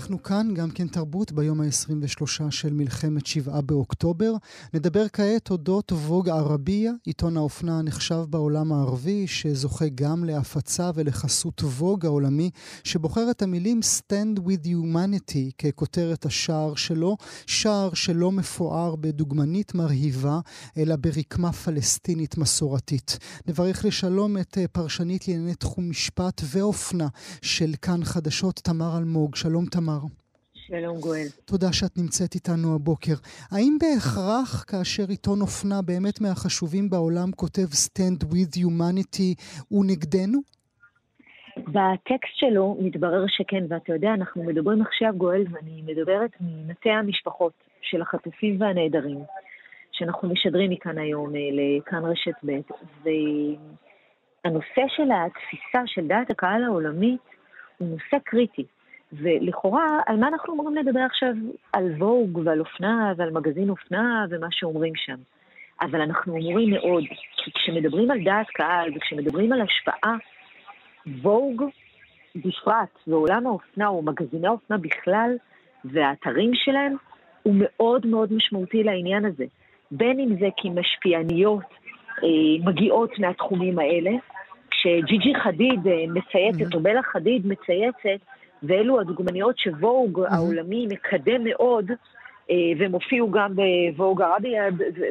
אנחנו כאן, גם כן תרבות, ביום ה-23 של מלחמת שבעה באוקטובר. נדבר כעת אודות ווג ערבייה, עיתון האופנה הנחשב בעולם הערבי, שזוכה גם להפצה ולחסות ווג העולמי, שבוחר את המילים Stand with Humanity ככותרת השער שלו, שער שלא מפואר בדוגמנית מרהיבה, אלא ברקמה פלסטינית מסורתית. נברך לשלום את אה, פרשנית לענייני תחום משפט ואופנה של כאן חדשות, תמר אלמוג. שלום תמר. שלום גואל. תודה שאת נמצאת איתנו הבוקר. האם בהכרח כאשר עיתון אופנה באמת מהחשובים בעולם כותב Stand with Humanity הוא נגדנו? בטקסט שלו מתברר שכן, ואתה יודע, אנחנו מדברים עכשיו, גואל, ואני מדברת ממטה המשפחות של החטופים והנעדרים, שאנחנו משדרים מכאן היום אה, לכאן רשת ב', והנושא של התפיסה של דעת הקהל העולמית הוא נושא קריטי. ולכאורה, על מה אנחנו אמורים לדבר עכשיו? על ווג ועל אופנה ועל מגזין אופנה ומה שאומרים שם. אבל אנחנו אמורים מאוד, כי כשמדברים על דעת קהל וכשמדברים על השפעה, ווג בפרט, ועולם האופנה או מגזיני האופנה בכלל, והאתרים שלהם, הוא מאוד מאוד משמעותי לעניין הזה. בין אם זה כי משפיעניות אה, מגיעות מהתחומים האלה, כשג'י ג'י חדיד אה, מצייצת, mm-hmm. או בלה חדיד מצייצת, ואלו הדוגמניות שווג mm-hmm. העולמי מקדם מאוד, אה, והם הופיעו גם בווג ערבי,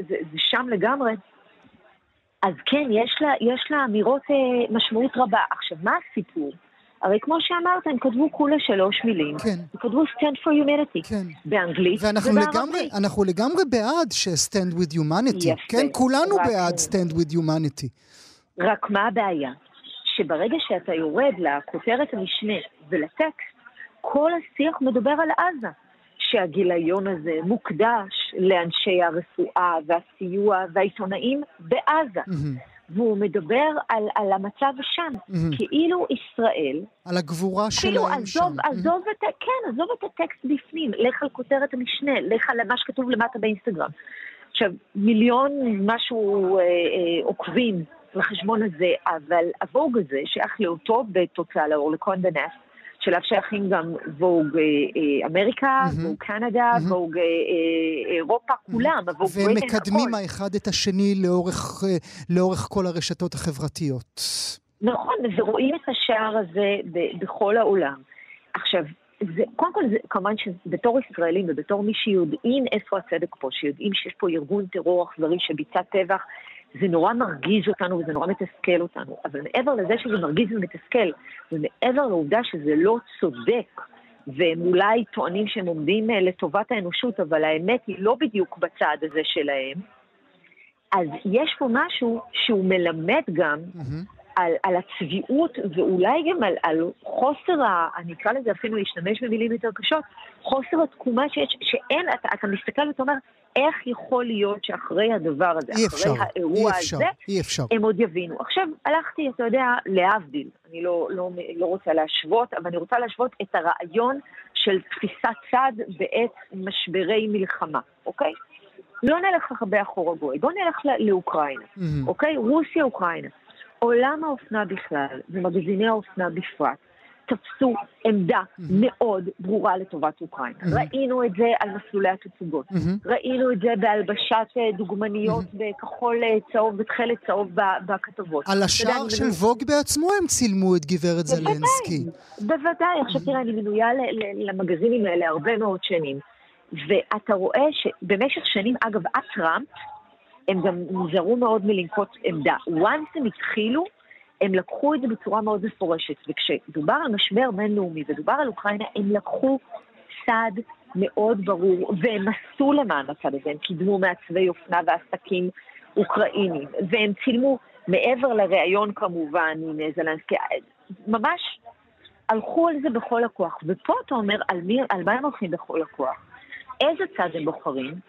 זה שם לגמרי. אז כן, יש לה, יש לה אמירות אה, משמעות רבה. עכשיו, מה הסיפור? הרי כמו שאמרת, הם כתבו כולה שלוש מילים. כן. הם כתבו Stand for Humanity. כן. באנגלית ואנחנו לגמרי, אנחנו לגמרי בעד ש-Stand with Humanity. יפה. כן, כולנו בעד Stand with Humanity. רק מה הבעיה? שברגע שאתה יורד לכותרת המשנה ולטקסט, כל השיח מדבר על עזה. שהגיליון הזה מוקדש לאנשי הרפואה והסיוע והעיתונאים בעזה. Mm-hmm. והוא מדבר על, על המצב שם, mm-hmm. כאילו ישראל... על הגבורה כאילו, שלהם עזוב, שם. עזוב mm-hmm. את, כן, עזוב את הטקסט בפנים, לך על כותרת המשנה, לך על מה שכתוב למטה באינסטגרם. עכשיו, מיליון משהו אה, אה, עוקבים לחשבון הזה, אבל הווג הזה שייך לאותו בית תוצאה לאור, לקונדה נסט, שאליו שייכים גם ווג אה, אה, אמריקה, ווג קנדה, ווג אה, אירופה, כולם, הווג והם מקדמים האחד את השני לאורך כל הרשתות החברתיות. נכון, ורואים את השער הזה בכל העולם. עכשיו, זה, קודם כל, זה, כמובן שבתור ישראלים ובתור מי שיודעים איפה הצדק פה, שיודעים שיש פה ארגון טרור אכזרי שביצע טבח, זה נורא מרגיז אותנו וזה נורא מתסכל אותנו. אבל מעבר לזה שזה מרגיז ומתסכל, ומעבר לעובדה שזה לא צודק, והם אולי טוענים שהם עומדים אה, לטובת האנושות, אבל האמת היא לא בדיוק בצד הזה שלהם, אז יש פה משהו שהוא מלמד גם mm-hmm. על, על הצביעות, ואולי גם על, על חוסר, ה, אני אקרא לזה אפילו להשתמש במילים יותר קשות, חוסר התקומה שיש, שאין, אתה, אתה מסתכל ואתה אומר, איך יכול להיות שאחרי הדבר הזה, אחרי אפשר, האירוע אי אפשר, הזה, אי אפשר. הם עוד יבינו. עכשיו, הלכתי, אתה יודע, להבדיל, אני לא, לא, לא רוצה להשוות, אבל אני רוצה להשוות את הרעיון של תפיסת צד בעת משברי מלחמה, אוקיי? לא נלך הרבה אחורה גוי, בואו נלך לאוקראינה, mm-hmm. אוקיי? רוסיה, אוקראינה. עולם האופנה בכלל, ומגזיני האופנה בפרט, תפסו עמדה. מאוד ברורה לטובת אוקראינה. ראינו את זה על מסלולי התצוגות. ראינו את זה בהלבשת אה, דוגמניות. בכחול אה, צהוב, בתכלת צהוב בכתבות. על השער של ווג בעצמו הם צילמו את גברת זלנסקי. בוודאי, עכשיו תראה, אני מנויה למגזינים האלה הרבה מאוד שנים, ואתה רואה שבמשך שנים, אגב, עד טראמפ, הם גם נזהרו מאוד מלנקוט עמדה. once הם התחילו, הם לקחו את זה בצורה מאוד מפורשת. וכשדובר על משבר בינלאומי ודובר על אוקראינה, הם לקחו צד מאוד ברור, והם עשו למען הצד הזה, הם קידמו מעצבי אופנה ועסקים אוקראינים, והם צילמו מעבר לראיון כמובן עם זלנסקי, ממש הלכו על זה בכל הכוח. ופה אתה אומר, על, מי, על מה הם הולכים בכל הכוח? איזה צד הם בוחרים?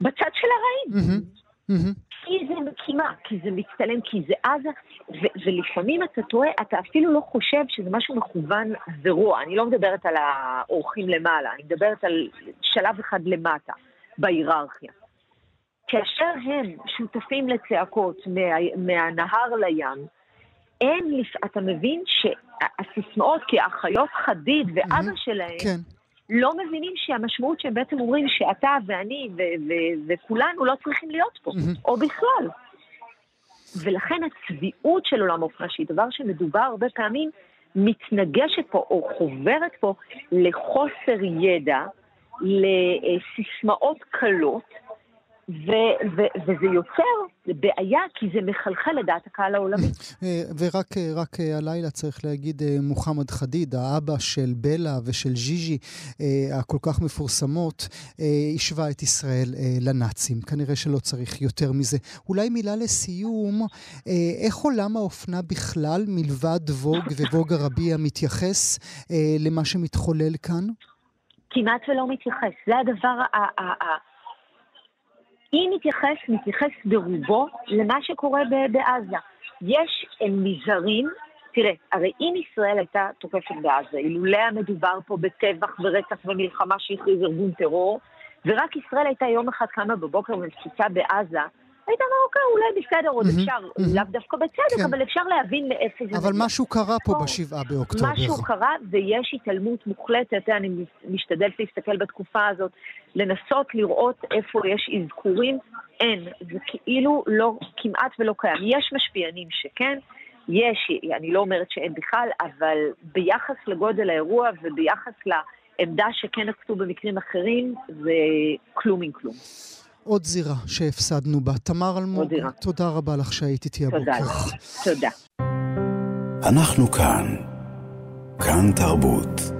בצד של הרעים. Mm-hmm. Mm-hmm. כי זה מקימה, כי זה מצטלם, כי זה עזה, ו- ולפעמים אתה טועה, אתה אפילו לא חושב שזה משהו מכוון ורוע. אני לא מדברת על האורחים למעלה, אני מדברת על שלב אחד למטה, בהיררכיה. כאשר הם שותפים לצעקות מה, מהנהר לים, אין, אתה מבין שהסיסמאות, כי האחיות חדיד ואבא mm-hmm, שלהם, כן. לא מבינים שהמשמעות שהם בעצם אומרים שאתה ואני וכולנו לא צריכים להיות פה, mm-hmm. או בכלל. ולכן הצביעות של עולם האופנה, שהיא דבר שמדובר הרבה פעמים, מתנגשת פה או חוברת פה לחוסר ידע, לסיסמאות קלות, ו- ו- וזה יוצר בעיה, כי זה מחלחל לדעת הקהל העולמי. אה, ורק רק אה, הלילה צריך להגיד, אה, מוחמד חדיד, האבא של בלה ושל ז'יז'י, הכל כך מפורסמות, השווה את ישראל לנאצים. כנראה שלא צריך יותר מזה. אולי מילה לסיום, איך עולם האופנה בכלל, מלבד ווג וווג הרביע, מתייחס למה שמתחולל כאן? כמעט ולא מתייחס. זה הדבר אם מתייחס, מתייחס ברובו למה שקורה בעזה. יש נזהרים, תראה, הרי אם ישראל הייתה תוקפת בעזה, אילולא המדובר פה בטבח ורצח ומלחמה שהכריז ארגון טרור, ורק ישראל הייתה יום אחד קמה בבוקר ומפציצה בעזה, היית אומר, אוקיי, אולי בסדר, עוד אפשר, לאו דווקא בצדק, כן. אבל אפשר להבין מאיפה זה... אבל משהו קרה פה בשבעה באוקטובר. משהו קרה, ויש התעלמות מוחלטת, אני משתדלת להסתכל בתקופה הזאת, לנסות לראות איפה יש אזכורים, אין. זה כאילו לא, כמעט ולא קיים. יש משפיענים שכן, יש, אני לא אומרת שאין בכלל, אבל ביחס לגודל האירוע וביחס לעמדה שכן נקטו במקרים אחרים, זה כלום עם כלום. עוד זירה שהפסדנו בה. תמר אלמוג, תודה רבה לך שהיית איתי הבוקר. תודה. תודה. אנחנו כאן. כאן תרבות.